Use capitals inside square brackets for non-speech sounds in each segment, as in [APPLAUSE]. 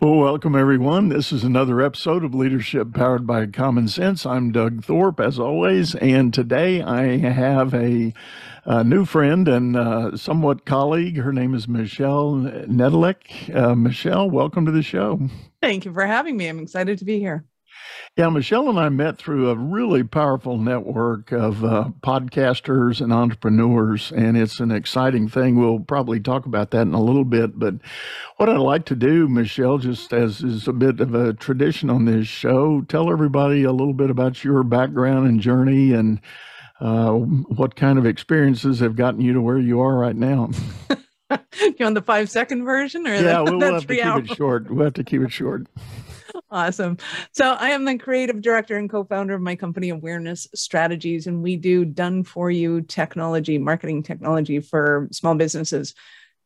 Well, welcome everyone. This is another episode of Leadership Powered by Common Sense. I'm Doug Thorpe, as always, and today I have a a new friend and uh, somewhat colleague. Her name is Michelle Nedelec. Uh, Michelle, welcome to the show. Thank you for having me. I'm excited to be here. Yeah, Michelle and I met through a really powerful network of uh, podcasters and entrepreneurs, and it's an exciting thing. We'll probably talk about that in a little bit. But what I'd like to do, Michelle, just as is a bit of a tradition on this show, tell everybody a little bit about your background and journey and uh, what kind of experiences have gotten you to where you are right now? [LAUGHS] [LAUGHS] you want the five second version or yeah, the, we'll, we'll [LAUGHS] have to keep it short. We'll have to keep it short. Awesome. So I am the creative director and co-founder of my company Awareness Strategies, and we do done for you technology, marketing technology for small businesses.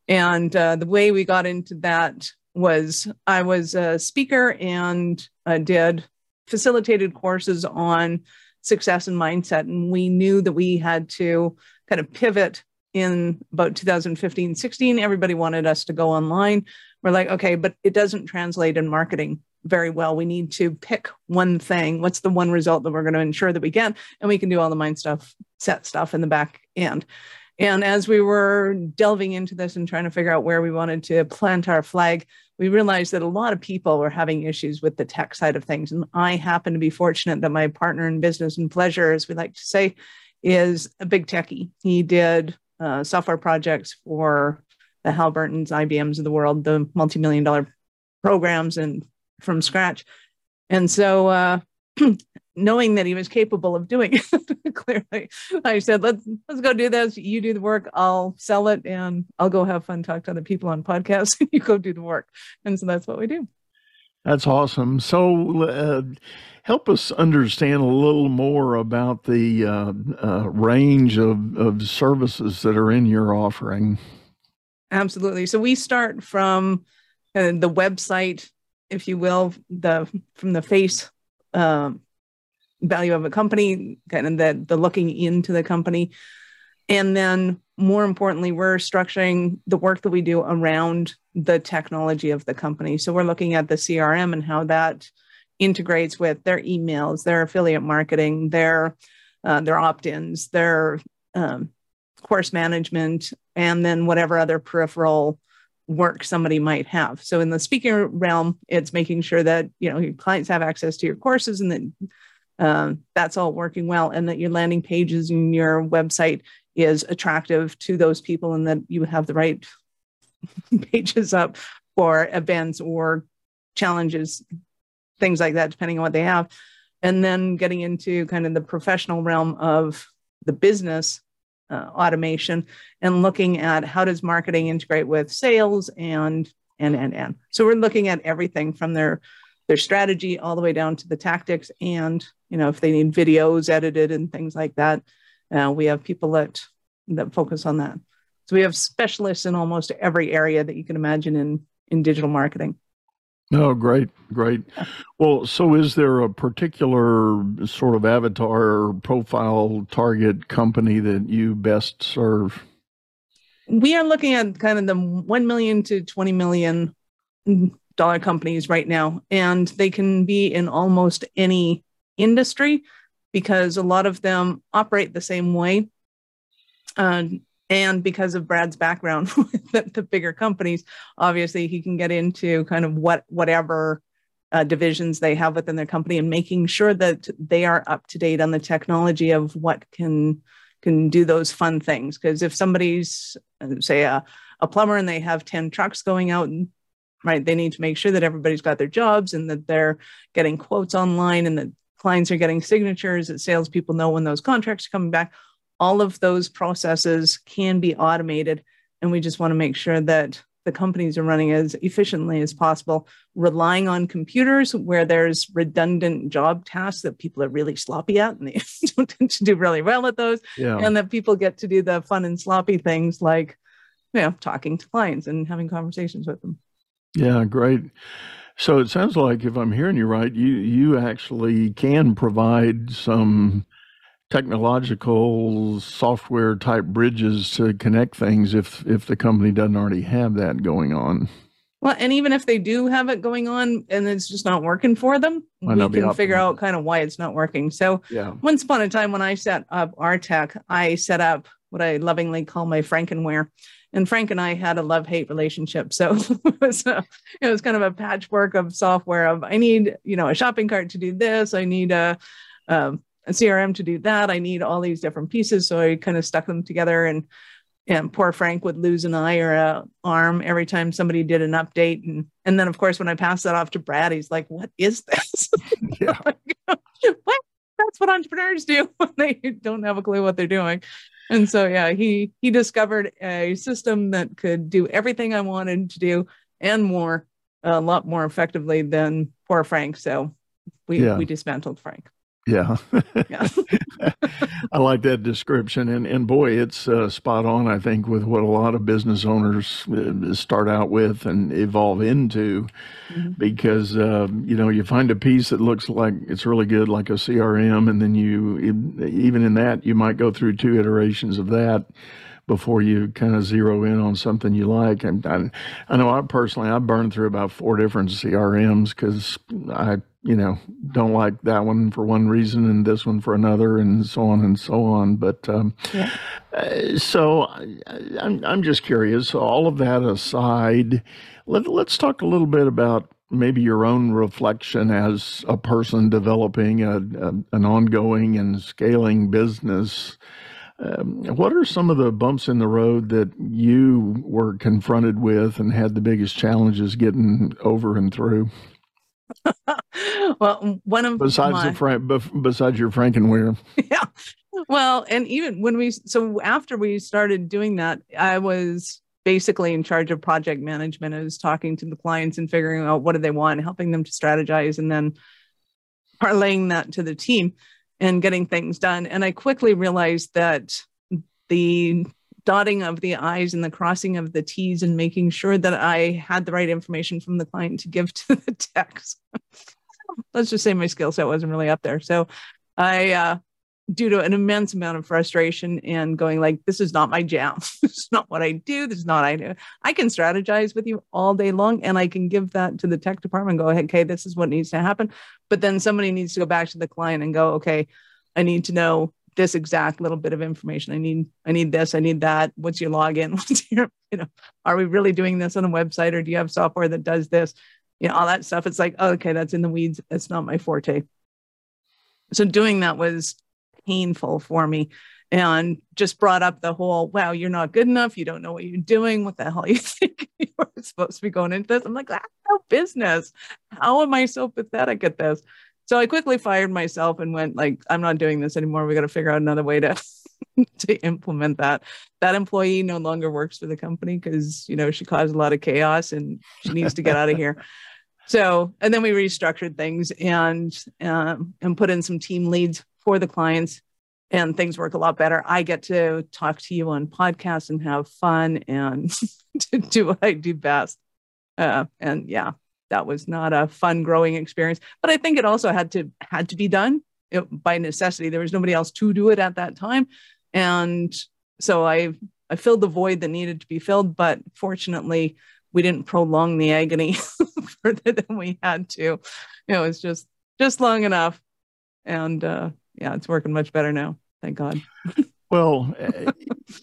And uh, the way we got into that was I was a speaker and uh, did facilitated courses on success and mindset. And we knew that we had to kind of pivot in about 2015, 16. Everybody wanted us to go online. We're like, okay, but it doesn't translate in marketing very well. We need to pick one thing. What's the one result that we're going to ensure that we get? And we can do all the mind stuff, set stuff in the back end. And as we were delving into this and trying to figure out where we wanted to plant our flag, we realized that a lot of people were having issues with the tech side of things. And I happen to be fortunate that my partner in business and pleasure, as we like to say, is a big techie. He did uh, software projects for the Halliburtons, IBMs of the world, the multi-million dollar programs and from scratch. And so uh, [CLEARS THROAT] knowing that he was capable of doing [LAUGHS] it clearly i said let's let's go do this. You do the work. I'll sell it and i'll go have fun talk to other people on podcasts. And [LAUGHS] you go do the work. And so that's what we do. That's awesome. So uh, help us understand a little more about the uh, uh, range of, of services that are in your offering. Absolutely. So we start from uh, the website if you will the from the face um, value of a company, kind of the, the looking into the company. And then more importantly, we're structuring the work that we do around the technology of the company. So we're looking at the CRM and how that integrates with their emails, their affiliate marketing, their uh, their opt-ins, their um, course management, and then whatever other peripheral work somebody might have. So in the speaking realm, it's making sure that you know your clients have access to your courses and that um, that's all working well and that your landing pages and your website is attractive to those people and that you have the right [LAUGHS] pages up for events or challenges things like that depending on what they have and then getting into kind of the professional realm of the business uh, automation and looking at how does marketing integrate with sales and and and and. So we're looking at everything from their their strategy all the way down to the tactics and you know if they need videos edited and things like that uh, we have people that that focus on that. So we have specialists in almost every area that you can imagine in in digital marketing oh great great well so is there a particular sort of avatar profile target company that you best serve we are looking at kind of the 1 million to 20 million dollar companies right now, and they can be in almost any industry because a lot of them operate the same way. Uh, and because of Brad's background [LAUGHS] with the, the, bigger companies, obviously he can get into kind of what whatever uh, divisions they have within their company and making sure that they are up to date on the technology of what can can do those fun things. Because if somebody's uh, say a, a plumber and they have 10 trucks going out right? They need to make sure that everybody's got their jobs and that they're getting quotes online and that clients are getting signatures, that salespeople know when those contracts are coming back. All of those processes can be automated. And we just want to make sure that the companies are running as efficiently as possible, relying on computers where there's redundant job tasks that people are really sloppy at and they [LAUGHS] don't tend to do really well at those. Yeah. And that people get to do the fun and sloppy things like, you know, talking to clients and having conversations with them. Yeah, great. So it sounds like, if I'm hearing you right, you you actually can provide some technological software type bridges to connect things if if the company doesn't already have that going on. Well, and even if they do have it going on and it's just not working for them, Might we can figure out kind of why it's not working. So Yeah. once upon a time when I set up our tech, I set up what I lovingly call my Frankenware. And Frank and I had a love-hate relationship. So [LAUGHS] it was a, it was kind of a patchwork of software of I need, you know, a shopping cart to do this, I need a um, a CRM to do that. I need all these different pieces. So I kind of stuck them together and and poor Frank would lose an eye or a arm every time somebody did an update. And and then of course when I passed that off to Brad, he's like, "What is this?" [LAUGHS] Yeah. [LAUGHS] what? That's what entrepreneurs do [LAUGHS] when they don't have a clue what they're doing. And so yeah, he he discovered a system that could do everything I wanted to do and more, a lot more effectively than poor Frank. So we Yeah. we dismantled Frank. Yeah. Yeah. [LAUGHS] [LAUGHS] I like that description. And, and boy, it's uh, spot on, I think, with what a lot of business owners uh, start out with and evolve into. Mhm. Because, uh, you know, you find a piece that looks like it's really good, like a CRM, and then you, even in that, you might go through two iterations of that before you kind of zero in on something you like. And I, I know I personally, I burned through about four different CRMs because I, you know, don't like that one for one reason and this one for another, and so on and so on. But um, Yeah. uh, so I, I'm, I'm just curious. All of that aside, let, let's talk a little bit about maybe your own reflection as a person developing a, a, an ongoing and scaling business. Um, what are some of the bumps in the road that you were confronted with and had the biggest challenges getting over and through? [LAUGHS] well, one of Besides my, the Frank, besides your Frankenware, [LAUGHS] yeah. Well, and even when we so after we started doing that, I was basically in charge of project management. I was talking to the clients and figuring out what do they want, helping them to strategize, and then parlaying that to the team and getting things done. And I quickly realized that the dotting of the I's and the crossing of the T's and making sure that I had the right information from the client to give [LAUGHS] to the techs. Let's just say my skill set wasn't really up there. So I uh due to an immense amount of frustration and going like this is not my jam. [LAUGHS] This is not what i do. This is not i do. I can strategize with you all day long and i can give that to the tech department go okay this is what needs to happen. But then somebody needs to go back to the client and go okay i need to know this exact little bit of information. I need i need this i need that. What's your login? [LAUGHS] What's your you know are we really doing this on a website or do you have software that does this? You know all that stuff. It's like oh, okay that's in the weeds. That's not my forte. So doing that was painful for me and just brought up the whole wow you're not good enough. You don't know what you're doing. What the hell [LAUGHS] you think you were supposed to be going into this? I'm like that's no business. How am i so pathetic at this? So i quickly fired myself and went like i'm not doing this anymore. We got to figure out another way to [LAUGHS] to implement that. That employee no longer works for the company because you know she caused a lot of chaos and she needs to get out of here. [LAUGHS] So and then we restructured things and um, and put in some team leads for the clients and things work a lot better. I get to talk to you on podcasts and have fun and [LAUGHS] do what I do best. Uh, and yeah, that was not a fun growing experience, but I think it also had to had to be done it, by necessity. There was nobody else to do it at that time, and so I I filled the void that needed to be filled. But fortunately, we didn't prolong the agony [LAUGHS] further than we had to. Know, it's just just long enough, and uh, yeah, it's working much better now. Thank God. [LAUGHS] Well, uh,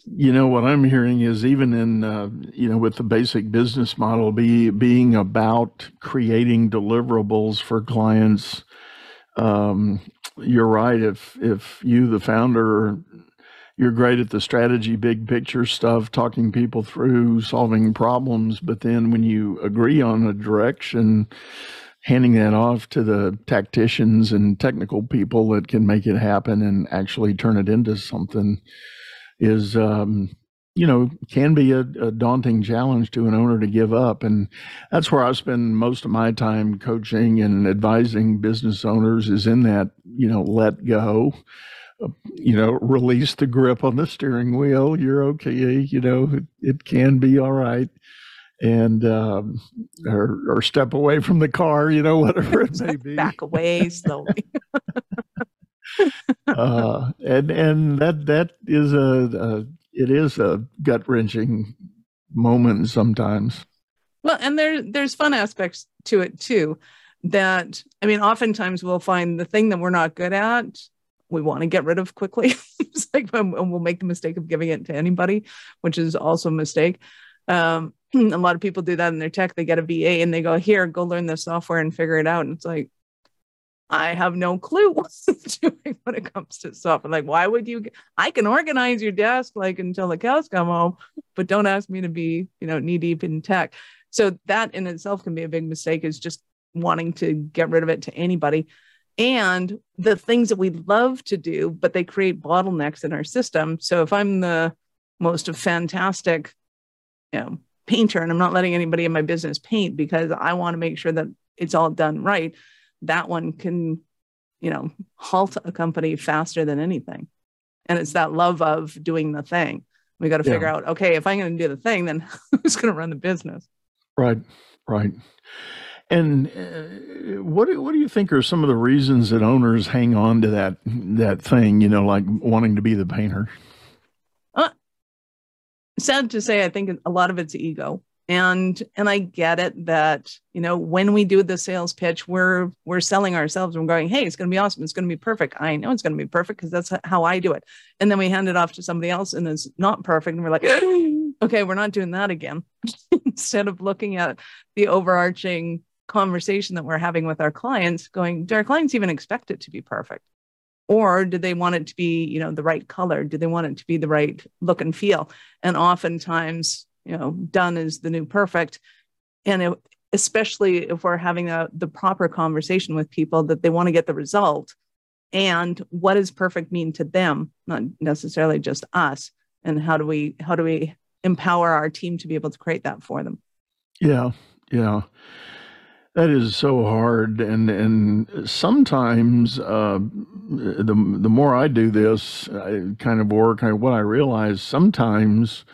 you know what I'm hearing is even in uh, you know with the basic business model be being about creating deliverables for clients. Um, you're right. If if you, the founder, you're great at the strategy, big picture stuff, talking people through solving problems, but then when you agree on a direction, handing that off to the tacticians and technical people that can make it happen and actually turn it into something is um, you know can be a, a, daunting challenge to an owner to give up. And that's where i spend most of my time coaching and advising business owners is in that you know let go uh, you know release the grip on the steering wheel. You're okay you know it, it can be all right and um, or, or step away from the car, you know, [LAUGHS] whatever it may be. Back away slowly. [LAUGHS] uh, and and that that is a, a it is a gut wrenching moment sometimes. Well, and there there's fun aspects to it too. That I mean, oftentimes we'll find the thing that we're not good at, we want to get rid of quickly. [LAUGHS] it's like and we'll make the mistake of giving it to anybody, which is also a mistake. Um, [CLEARS THROAT] a lot of people do that in their tech. They get a VA and they go, "Here, go learn the software and figure it out." And it's like, I have no clue [LAUGHS] what doing when it comes to stuff. Like, why would you? I can organize your desk like until the cows come home, but don't ask me to be, you know, knee deep in tech. So that in itself can be a big mistake. Is just wanting to get rid of it to anybody, and the things that we love to do, but they create bottlenecks in our system. So if I'm the most fantastic, you know, painter, and I'm not letting anybody in my business paint because I want to make sure that it's all done right that one can, you know, halt a company faster than anything. And it's that love of doing the thing. We got to figure yeah. out, okay, if I'm going to do the thing, then [LAUGHS] who's going to run the business? Right, right. And uh, what what do you think are some of the reasons that owners hang on to that that thing? You know, like wanting to be the painter. Sad to say, I think a lot of it's ego. And and i get it that you know when we do the sales pitch we're we're selling ourselves and we're going hey it's going to be awesome. It's going to be perfect. I know it's going to be perfect because that's how i do it. And then we hand it off to somebody else and it's not perfect and we're like [GASPS] okay we're not doing that again. [LAUGHS] Instead of looking at the overarching conversation that we're having with our clients going do our clients even expect it to be perfect or do they want it to be you know the right color? Do they want it to be the right look and feel? And oftentimes you know done is the new perfect. And it, especially if we're having a, the proper conversation with people that they want to get the result. And what does perfect mean to them? Not necessarily just us. And how do we how do we empower our team to be able to create that for them? Yeah yeah. That is so hard. And and sometimes uh, Uh, the the more i do this I kind of work what i realize sometimes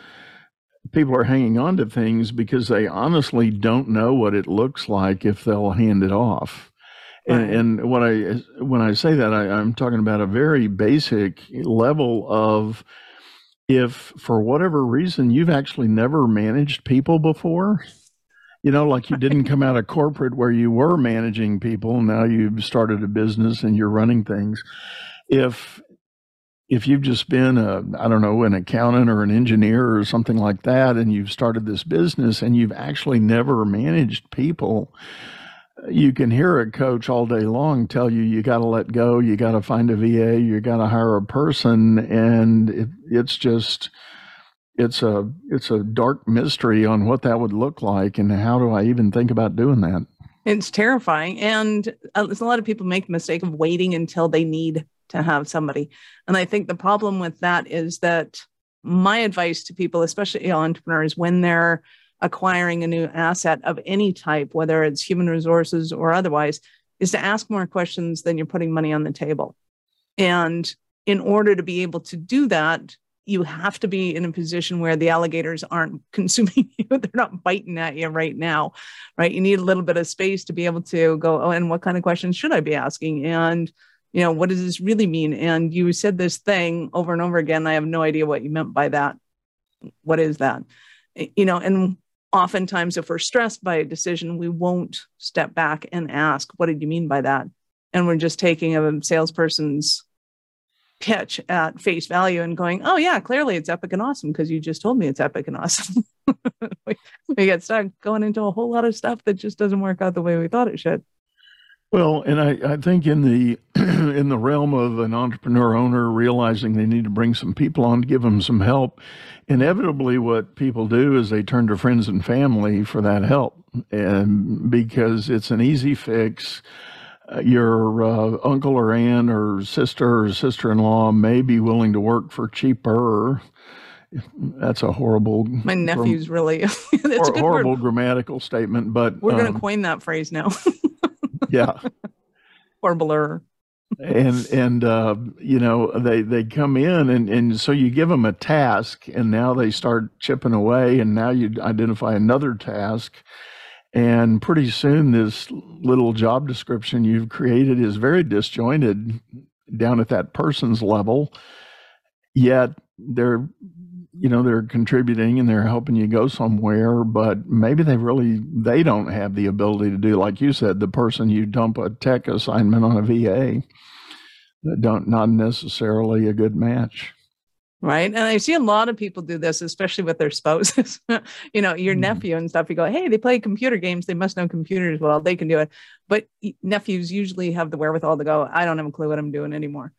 people are hanging on to things because they honestly don't know what it looks like if they'll hand it off. Right. And, and what I when I say that I, I'm talking about a very basic level of if for whatever reason you've actually never managed people before, you know, like you didn't come out of corporate where you were managing people, now you've started a business and you're running things. If if you've just been a i don't know an accountant or an engineer or something like that and you've started this business and you've actually never managed people you can hear a coach all day long tell you you got to let go you got to find a va you got to hire a person and it, it's just it's a it's a dark mystery on what that would look like and how do i even think about doing that it's terrifying and uh, a lot of people make the mistake of waiting until they need to have somebody. And I think the problem with that is that my advice to people, especially entrepreneurs, when they're acquiring a new asset of any type, whether it's human resources or otherwise, is to ask more questions than you're putting money on the table. And in order to be able to do that, you have to be in a position where the alligators aren't [LAUGHS] consuming you. They're not biting at you right now, right? You need a little bit of space to be able to go, oh, and what kind of questions should I be asking? And you know, what does this really mean? And you said this thing over and over again. I have no idea what you meant by that. What is that? Eh, you know, and oftentimes if we're stressed by a decision, we won't step back and ask, what did you mean by that? And we're just taking a salesperson's pitch at face value and going, oh, yeah, clearly it's epic and awesome because you just told me it's epic and awesome. [LAUGHS] we, we get stuck going into a whole lot of stuff that just doesn't work out the way we thought it should. Well, and I, I think in the [CLEARS THROAT] in the realm of an entrepreneur owner realizing they need to bring some people on to give them some help, inevitably what people do is they turn to friends and family for that help, and because it's an easy fix. Your uh, uncle or aunt or sister or sister-in-law may be willing to work for cheaper. That's a horrible. My nephew's really. [LAUGHS] that's a horrible word. grammatical statement, but we're um, going to coin that phrase now [LAUGHS] yeah. or blur. and and uh, you know they they come in and and so you give them a task and now they start chipping away and now you identify another task and pretty soon this little job description you've created is very disjointed down at that person's level. Yet they're you know they're contributing and they're helping you go somewhere but maybe they really they don't have the ability to do like you said the person you dump a tech assignment on a va that don't not necessarily a good match right? And i see a lot of people do this especially with their spouses. [LAUGHS] You know your mm. nephew and stuff you go hey they play computer games. They must know computers well. They can do it. But nephews usually have the wherewithal to go i don't have a clue what i'm doing anymore.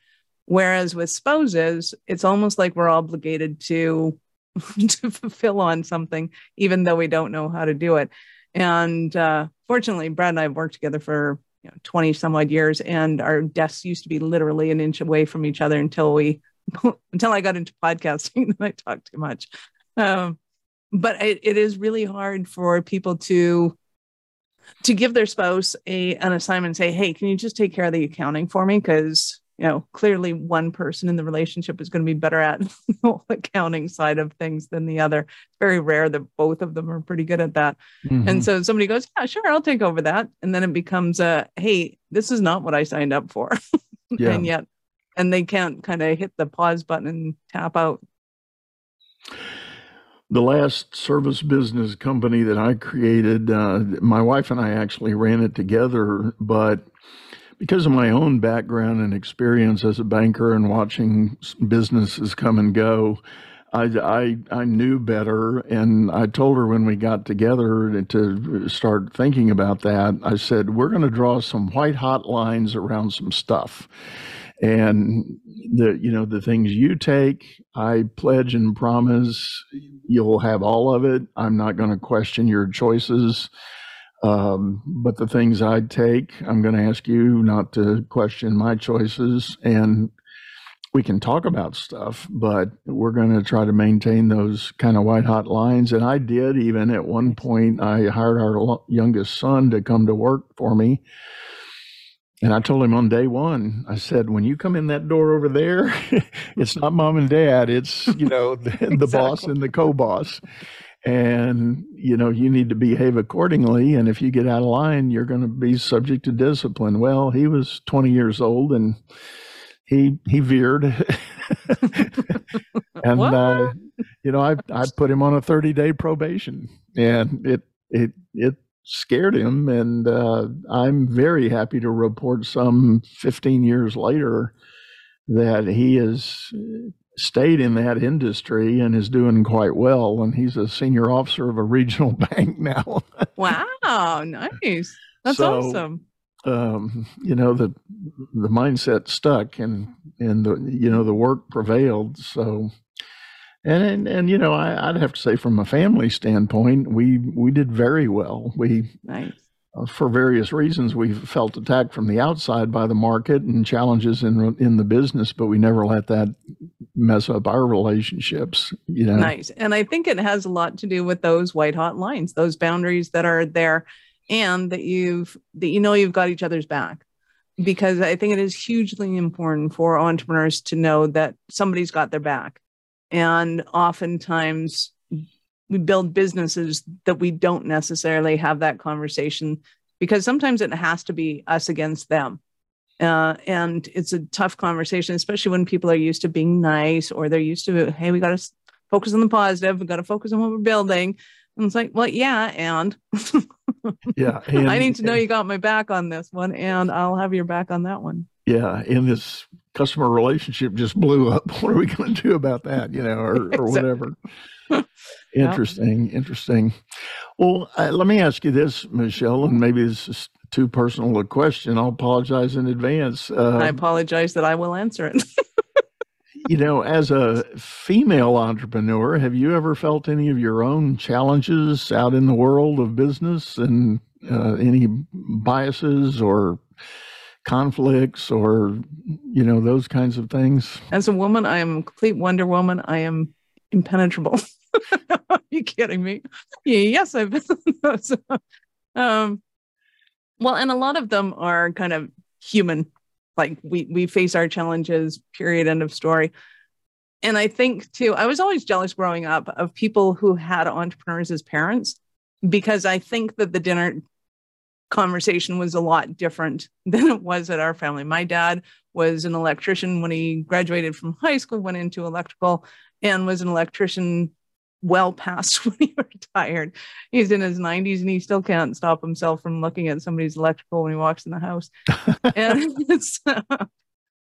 Whereas with spouses, it's almost like we're obligated to [LAUGHS] to fulfill on something, even though we don't know how to do it. And uh, fortunately, Brad and I have worked together for you know, 20 some odd years, and our desks used to be literally an inch away from each other until we [LAUGHS] until I got into podcasting [LAUGHS] and I talked too much. Um, but it, it is really hard for people to to give their spouse a an assignment and say, hey, can you just take care of the accounting for me? Because you know, clearly one person in the relationship is going to be better at [LAUGHS] the accounting side of things than the other. It's very rare that both of them are pretty good at that. Mm-hmm. And so somebody goes, Yeah, sure, I'll take over that. And then it becomes a, Hey, this is not what I signed up for. Yeah. and yet, and they can't kind of hit the pause button and tap out. The last service business company that I created, uh, my wife and I actually ran it together, but because of my own background and experience as a banker and watching businesses come and go, I, I, I knew better. And I told her when we got together to start thinking about that, I said, we're going to draw some white hot lines around some stuff. And the, you know, the things you take, I pledge and promise you'll have all of it. I'm not going to question your choices. Um, but the things I'd take, I'm going to ask you not to question my choices. And we can talk about stuff, but we're going to try to maintain those kind of white hot lines. And I did even at one point, I hired our youngest son to come to work for me. And I told him on day one, I said, when you come in that door over there, [LAUGHS] it's not mom and dad, it's, you know, [LAUGHS] the, exactly. the boss and the co boss and you know you need to behave accordingly and if you get out of line you're going to be subject to discipline. Well he was 20 years old and he he veered. [LAUGHS] And uh, you know i i put him on a 30 day probation and it it it scared him and uh, i'm very happy to report some 15 years later that he is stayed in that industry and is doing quite well. And he's a senior officer of a regional [LAUGHS] bank now. wow, nice. That's so, awesome. Um, you know the the mindset stuck and and the you know the work prevailed. So and and, and you know I, would have to say from a family standpoint we we did very well. We nice uh, for various reasons, we felt attacked from the outside by the market and challenges in in the business, but we never let that mess up our relationships. You know, nice. And I think it has a lot to do with those white hot lines, those boundaries that are there, and that you've that you know you've got each other's back. Because I think it is hugely important for entrepreneurs to know that somebody's got their back, and oftentimes we build businesses that we don't necessarily have that conversation because sometimes it has to be us against them. Uh, and it's a tough conversation, especially when people are used to being nice or they're used to, hey, we got to focus on the positive, we got to focus on what we're building. And it's like, well, yeah, and [LAUGHS] yeah, and, I need to know you got my back on this one, and I'll have your back on that one. Yeah, and this customer relationship just blew up. [LAUGHS] What are we going to do about that? You know, or, or whatever. Interesting, [LAUGHS] yep. interesting. Well, uh, let me ask you this, Michelle, and maybe this is too personal a question. I'll apologize in advance. Uh, I apologize that I will answer it. [LAUGHS] you know, as a female entrepreneur, have you ever felt any of your own challenges out in the world of business and uh, any biases or conflicts or, you know, those kinds of things? As a woman, I am a complete Wonder Woman. I am impenetrable. [LAUGHS] Are you kidding me? Yes, I've been. [LAUGHS] Um, well, and a lot of them are kind of human like we we face our challenges period end of story and i think too i was always jealous growing up of people who had entrepreneurs as parents because i think that the dinner conversation was a lot different [LAUGHS] than it was at our family my dad was an electrician when he graduated from high school went into electrical and was an electrician well past [LAUGHS] when he retired. He's in his 90s and he still can't stop himself from looking at somebody's electrical when he walks in the house. [LAUGHS] and it's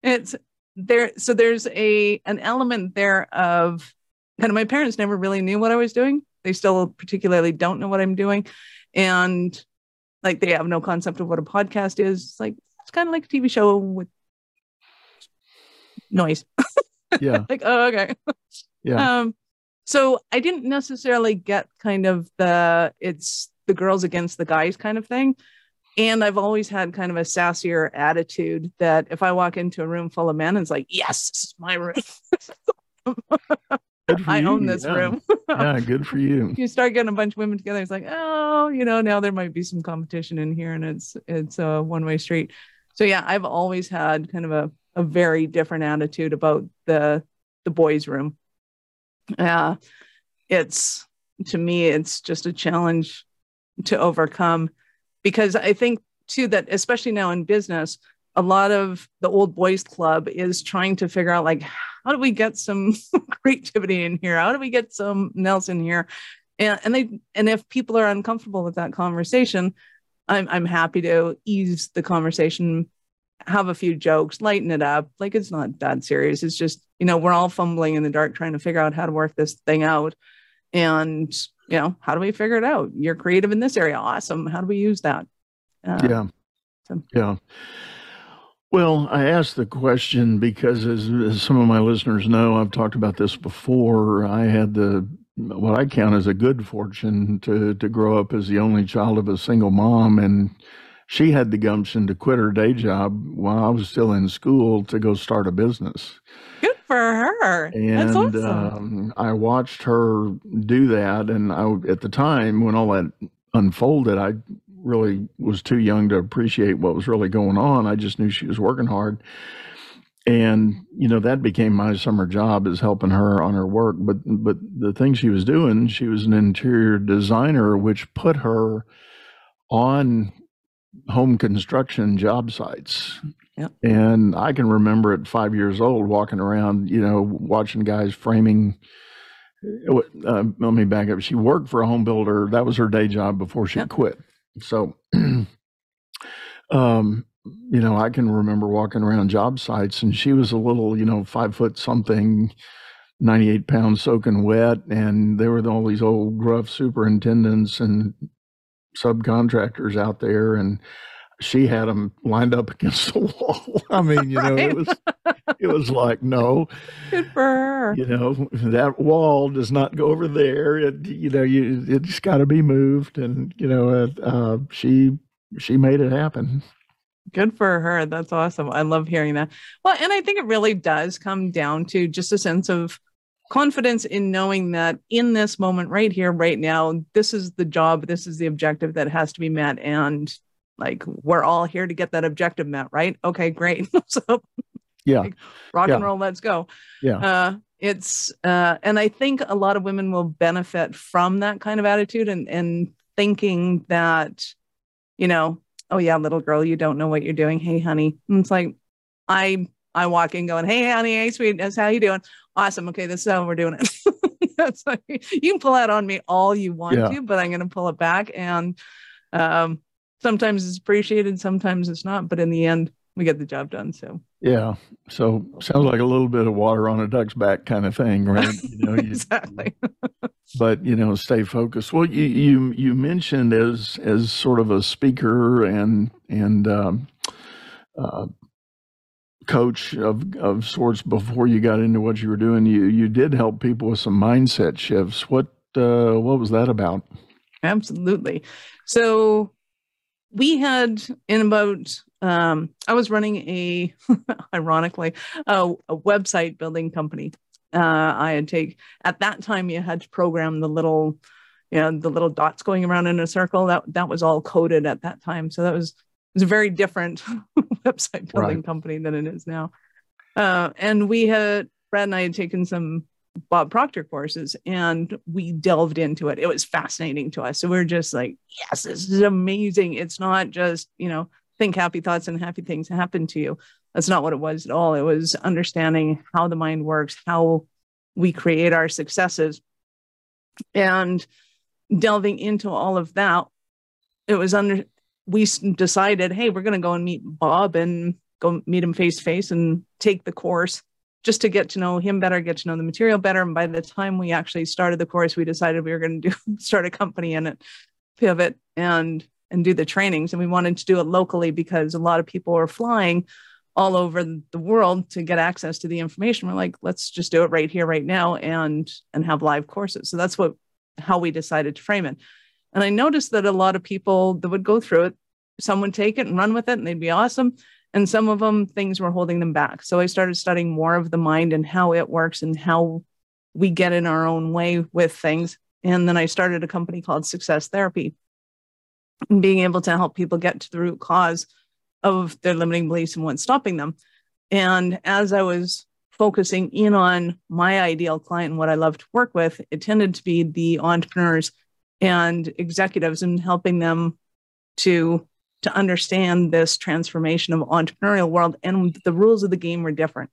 it's there so there's a an element there of kind of my parents never really knew what I was doing. They still particularly don't know what I'm doing. And like they have no concept of what a podcast is. It's like it's kind of like a TV show with noise. [LAUGHS] Yeah. like, oh, okay. Yeah. Um, so I didn't necessarily get kind of the it's the girls against the guys kind of thing. And I've always had kind of a sassier attitude that if I walk into a room full of men, it's like, yes, this is my room. [LAUGHS] I you. own this yeah. room. yeah, good for you. [LAUGHS] you start getting a bunch of women together, it's like, oh, you know, now there might be some competition in here and it's it's a one-way street. So yeah, I've always had kind of a, a very different attitude about the the boys' room uh, it's to me it's just a challenge to overcome because i think too that especially now in business a lot of the old boys club is trying to figure out like how do we get some [LAUGHS] creativity in here how do we get some else in here and, and they and if people are uncomfortable with that conversation i'm i'm happy to ease the conversation have a few jokes, lighten it up. Like it's not that serious. It's just, you know, we're all fumbling in the dark trying to figure out how to work this thing out. And, you know, how do we figure it out? You're creative in this area. Awesome. How do we use that? Uh, yeah. So. Yeah. Well, I asked the question because, as, as, some of my listeners know, I've talked about this before. I had the what I count as a good fortune to to grow up as the only child of a single mom, and she had the gumption to quit her day job while I was still in school to go start a business. Good for her. And awesome. um, I watched her do that. And I, at the time when all that unfolded, I really was too young to appreciate what was really going on. I just knew she was working hard. And you know that became my summer job is helping her on her work. But but the thing she was doing, she was an interior designer, which put her on home construction job sites. Yep. And I can remember at five years old walking around, you know, watching guys framing. Uh, let me back up. She worked for a home builder. That was her day job before she yep. quit. So, [CLEARS THROAT] um, you know, I can remember walking around job sites and she was a little, you know, five foot something, 98 pounds soaking wet. And there were all these old gruff superintendents and subcontractors out there and she had them lined up against the wall. [LAUGHS] I mean, you know, right. it was it was like no, good for her. You know, that wall does not go over there. It you know, you it's got to be moved, and you know, uh, uh, she she made it happen. Good for her. That's awesome. I love hearing that. Well, and I think it really does come down to just a sense of confidence in knowing that in this moment right here right now this is the job this is the objective that has to be met and like we're all here to get that objective met right okay great [LAUGHS] so yeah like, rock yeah. and roll let's go yeah uh, it's uh, and i think a lot of women will benefit from that kind of attitude and and thinking that you know oh yeah little girl you don't know what you're doing hey honey and it's like i I walk in going, "Hey, honey, hey, sweetness, how you doing? Awesome. Okay, this is how we're doing it." [LAUGHS] That's like, you can pull that on me all you want Yeah. to, but I'm going to pull it back. And um, sometimes it's appreciated, sometimes it's not. But in the end, we get the job done. So Yeah. So sounds like a little bit of water on a duck's back kind of thing, right? [LAUGHS] You know, you, exactly. but you know, stay focused. Well, you you you mentioned as as sort of a speaker and and um, uh, coach of of sorts before you got into what you were doing. You you did help people with some mindset shifts. What uh, what was that about? Absolutely. So we had in about um, I was running a [LAUGHS] ironically a, a website building company. Uh, I had take at that time you had to program the little you know the little dots going around in a circle that that was all coded at that time. So that was it was a very different [LAUGHS] website building right. company than it is now. Uh, and we had Brad and I had taken some Bob Proctor courses and we delved into it. It was fascinating to us. So we are just like, yes, this is amazing. It's not just, you know, think happy thoughts and happy things happen to you. That's not what it was at all. It was understanding how the mind works, how we create our successes. And delving into all of that, it was under, we decided, hey, we're going to go and meet Bob and go meet him face to face and take the course just to get to know him better, get to know the material better. And by the time we actually started the course, we decided we were going to do [LAUGHS] start a company in it, pivot and and do the trainings. And we wanted to do it locally because a lot of people were flying all over the world to get access to the information. We're like, let's just do it right here, right now, and and have live courses. So that's what how we decided to frame it. And I noticed that a lot of people that would go through it, some would take it and run with it, and they'd be awesome and some of them things were holding them back. So i started studying more of the mind and how it works and how we get in our own way with things. And then i started a company called success therapy and being able to help people get to the root cause of their limiting beliefs and what's stopping them. And as i was focusing in on my ideal client and what i love to work with it tended to be the entrepreneurs and executives and helping them to to understand this transformation of entrepreneurial world and the rules of the game were different.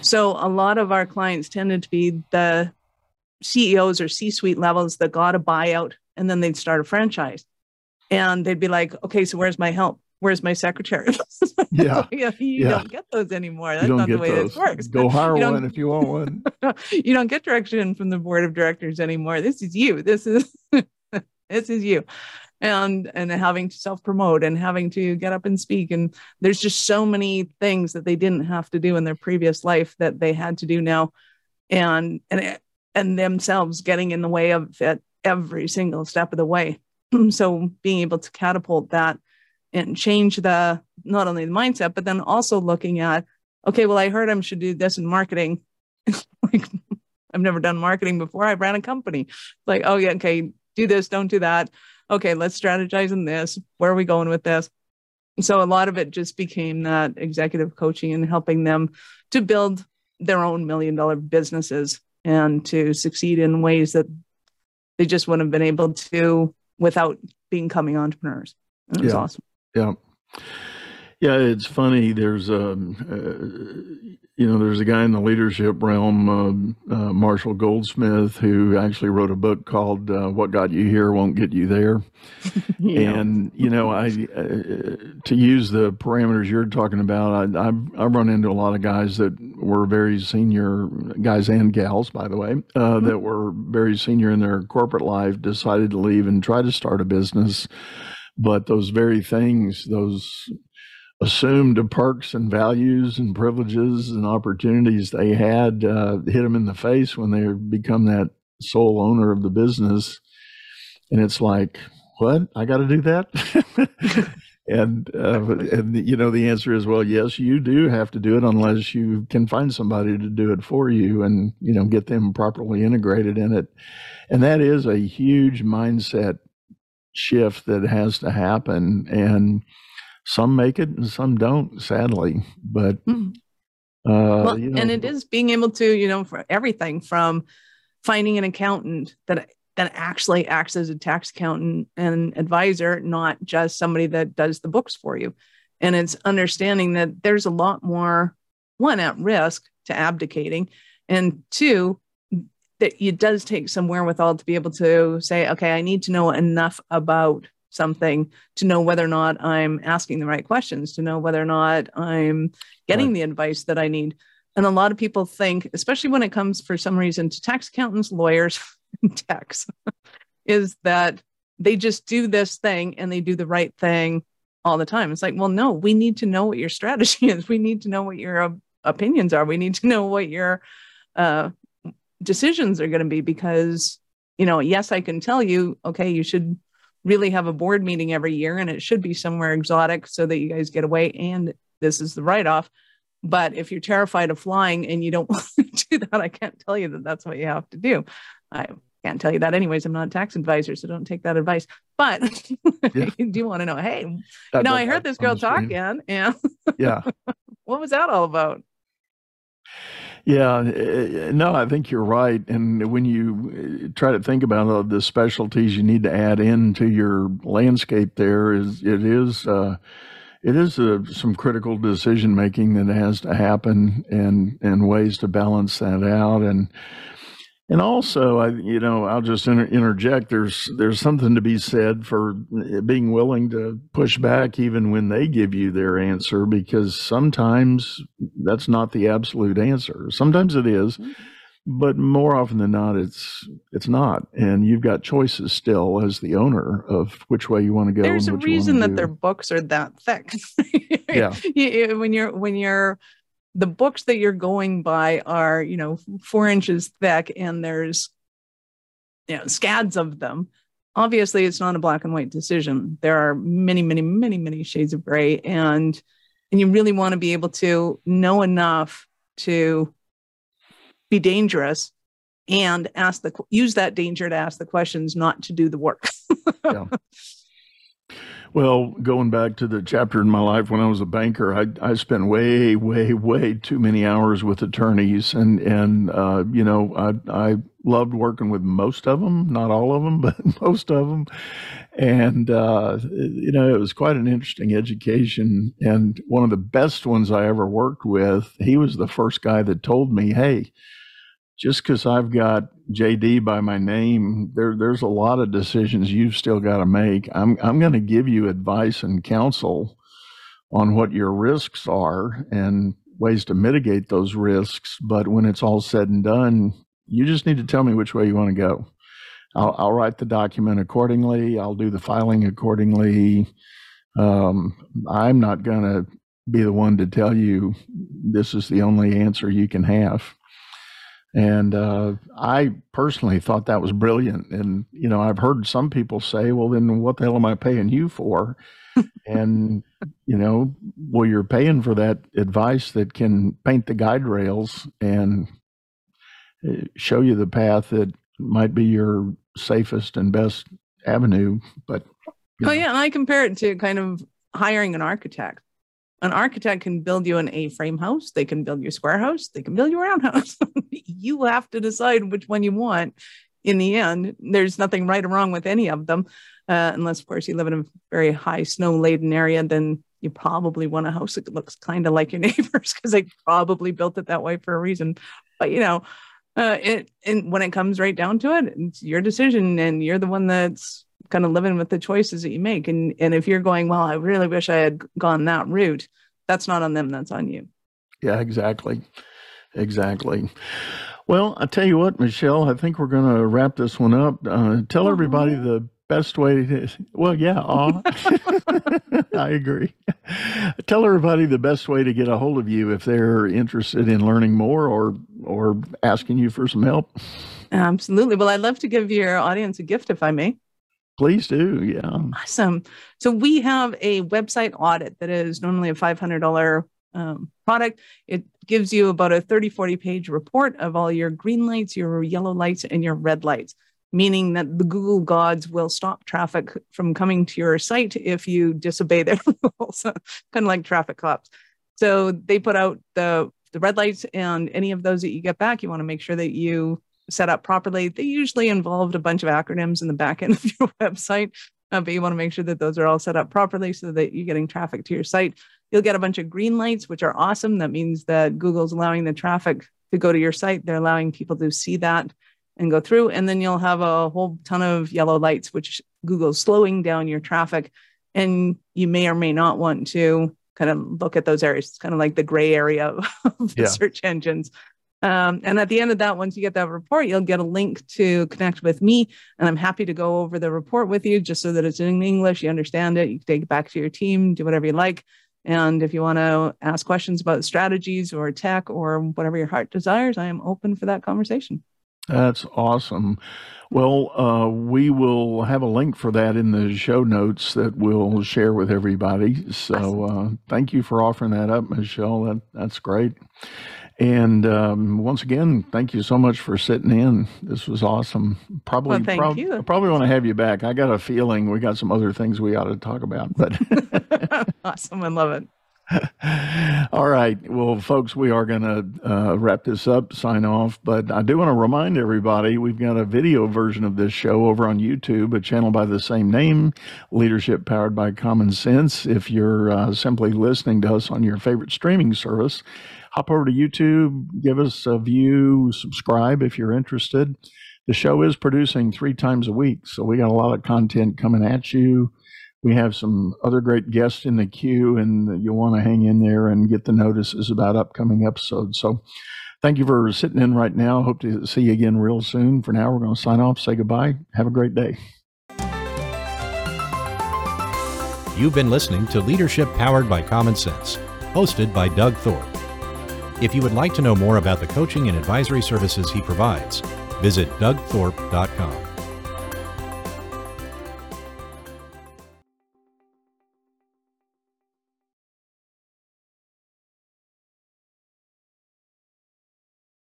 So a lot of our clients tended to be the ceos or c-suite levels that got a buyout and then they'd start a franchise. And they'd be like okay so where's my help? Where's my secretary? [LAUGHS] Yeah. [LAUGHS] You, yeah. don't get those anymore. That's not the way those. this works. Go hire one if you want one. [LAUGHS] You don't get direction from the board of directors anymore. This is you. This is this is you and and having to self promote and having to get up and speak. And there's just so many things that they didn't have to do in their previous life that they had to do now. And and and themselves getting in the way of it every single step of the way. [CLEARS THROAT] So being able to catapult that and change the not only the mindset but then also looking at okay well i heard i should do this in marketing. [LAUGHS] Like i've never done marketing before. I ran a company. Like oh yeah okay do this don't do that okay, let's strategize in this. Where are we going with this? so a lot of it just became that executive coaching and helping them to build their own million dollar businesses and to succeed in ways that they just wouldn't have been able to without becoming entrepreneurs. And it was yeah. awesome. Yeah. Yeah, it's funny. There's um, uh, you know, there's a guy in the leadership realm, uh, uh, Marshall Goldsmith, who actually wrote a book called uh, "What Got You Here Won't Get You There." [LAUGHS] yeah. And you know, I uh, to use the parameters you're talking about, I, I've, I've run into a lot of guys that were very senior guys and gals, by the way, uh, mm-hmm. that were very senior in their corporate life, decided to leave and try to start a business but those very things, those assumed the perks and values and privileges and opportunities they had uh, hit them in the face when they become that sole owner of the business. And it's like, what? I got to do that? [LAUGHS] and uh, and you know the answer is well yes you do have to do it unless you can find somebody to do it for you and you know get them properly integrated in it and that is a huge mindset shift that has to happen and some make it and some don't, sadly. But mm. uh, well, you know, and it is being able to, you know, for everything from finding an accountant that that actually acts as a tax accountant and advisor, not just somebody that does the books for you. And it's understanding that there's a lot more one at risk to abdicating, and two that it does take some wherewithal to be able to say, okay, I need to know enough about something to know whether or not I'm asking the right questions, to know whether or not I'm getting right. the advice that I need. And a lot of people think, especially when it comes for some reason to tax accountants, lawyers, [LAUGHS] and tax, [LAUGHS] is that they just do this thing and they do the right thing all the time. It's like, well, no, we need to know what your strategy [LAUGHS] is. We need to know what your uh, opinions are. We need to know what your uh, decisions are going to be because, you know, yes, I can tell you, okay, you should really have a board meeting every year and it should be somewhere exotic so that you guys get away and this is the write off. But if you're terrified of flying and you don't [LAUGHS] want to do that, I can't tell you that that's what you have to do. I, can't tell you that anyways. I'm not a tax advisor, so don't take that advice. But [LAUGHS] Yeah. you do want to know, hey, That- no, I heard this girl on the screen. talking, and [LAUGHS] Yeah. what was that all about? Yeah, uh, no, I think you're right. And when you uh, try to think about all the specialties you need to add into your landscape, there is it is uh, it is uh, some critical decision making that has to happen, and and ways to balance that out. And and also, I you know I'll just inter- interject. There's there's something to be said for being willing to push back even when they give you their answer, because sometimes that's not the absolute answer. Sometimes it is, Mhm. but more often than not, it's it's not. And you've got choices still as the owner of which way you want to go. There's a and what you wanna reason that do. their books are that thick. [LAUGHS] Yeah. You- when you're when you're the books that you're going by are you know four inches thick and there's you know scads of them obviously it's not a black and white decision there are many many many many shades of gray and and you really want to be able to know enough to be dangerous and ask the use that danger to ask the questions not to do the work [LAUGHS] Well, going back to the chapter in my life when I was a banker, I, I spent way, way, way too many hours with attorneys, and and uh, you know I I loved working with most of them, not all of them, [LAUGHS] but most of them, and uh, you know it was quite an interesting education. And one of the best ones I ever worked with, he was the first guy that told me, "Hey, just because I've got JD by my name, there there's a lot of decisions you've still got to make. I'm I'm going to give you advice and counsel on what your risks are and ways to mitigate those risks. But when it's all said and done, you just need to tell me which way you want to go. I'll, I'll write the document accordingly. I'll do the filing accordingly. Um, I'm not going to be the one to tell you this is the only answer you can have. And uh, I personally thought that was brilliant. And, you know, I've heard some people say, well, then what the hell am I paying you for? and, you know, well, you're paying for that advice that can paint the guide rails and uh, show you the path that might be your safest and best avenue. But, Oh know, yeah, and I compare it to kind of hiring an architect. An architect can build you an A-frame house. They can build you a square house. They can build you a round house. [LAUGHS] you have to decide which one you want. In the end, there's nothing right or wrong with any of them, uh, unless of course you live in a very high snow-laden area. Then you probably want a house that looks kind of like your [LAUGHS] neighbors because they probably built it that way for a reason. But you know, uh, it and when it comes right down to it, it's your decision, and you're the one that's kind of living with the choices that you make. And and if you're going, well, I really wish I had gone that route, that's not on them, that's on you. Yeah, exactly. Exactly. Well, I tell you what, Michelle, I think we're going to wrap this one up. Uh, tell everybody the best way to, well, yeah. [LAUGHS] [LAUGHS] I agree. Tell everybody the best way to get a hold of you if they're interested in learning more or, or asking you for some help. Absolutely. Well, I'd love to give your audience a gift if I may. Please do. Yeah. Awesome. So we have a website audit that is normally a $500 um, product. It gives you about a 30, 40 page report of all your green lights, your yellow lights, and your red lights, meaning that the Google gods will stop traffic from coming to your site if you disobey their [LAUGHS] rules, kind of like traffic cops. So they put out the, the red lights and any of those that you get back, you want to make sure that you set up properly. They usually involved a bunch of acronyms in the back end [LAUGHS] of your website, uh, but you want to make sure that those are all set up properly so that you're getting traffic to your site. You'll get a bunch of green lights, which are awesome. That means that Google's allowing the traffic to go to your site. They're allowing people to see that and go through. And then you'll have a whole ton of yellow lights, which Google's slowing down your traffic. And you may or may not want to kind of look at those areas. It's kind of like the gray area [LAUGHS] of the Yeah. search engines. Um, and at the end of that, once you get that report, you'll get a link to connect with me. And I'm happy to go over the report with you just so that it's in English. You understand it. You can take it back to your team, do whatever you like. And if you want to ask questions about strategies or tech or whatever your heart desires, I am open for that conversation. That's awesome. Well, uh, we will have a link for that in the show notes that we'll share with everybody. So uh, thank you for offering that up, Michelle. That, that's great. And um, once again, thank you so much for sitting in. This was awesome. Probably, Well, thank prob- you. I probably want to have you back. I got a feeling we got some other things we ought to talk about. But [LAUGHS] [LAUGHS] awesome. I love it. all right, well, folks, we are going to uh, wrap this up, sign off. But I do want to remind everybody we've got a video version of this show over on YouTube, a channel by the same name, Leadership Powered by Common Sense. If you're uh, simply listening to us on your favorite streaming service, hop over to YouTube, give us a view, subscribe if you're interested. The show is producing three times a week, so we got a lot of content coming at you. We have some other great guests in the queue, and you'll want to hang in there and get the notices about upcoming episodes. So, thank you for sitting in right now. Hope to see you again real soon. For now, we're going to sign off, say goodbye. Have a great day. You've been listening to Leadership Powered by Common Sense, hosted by Doug Thorpe. If you would like to know more about the coaching and advisory services he provides, visit dougthorpe.com.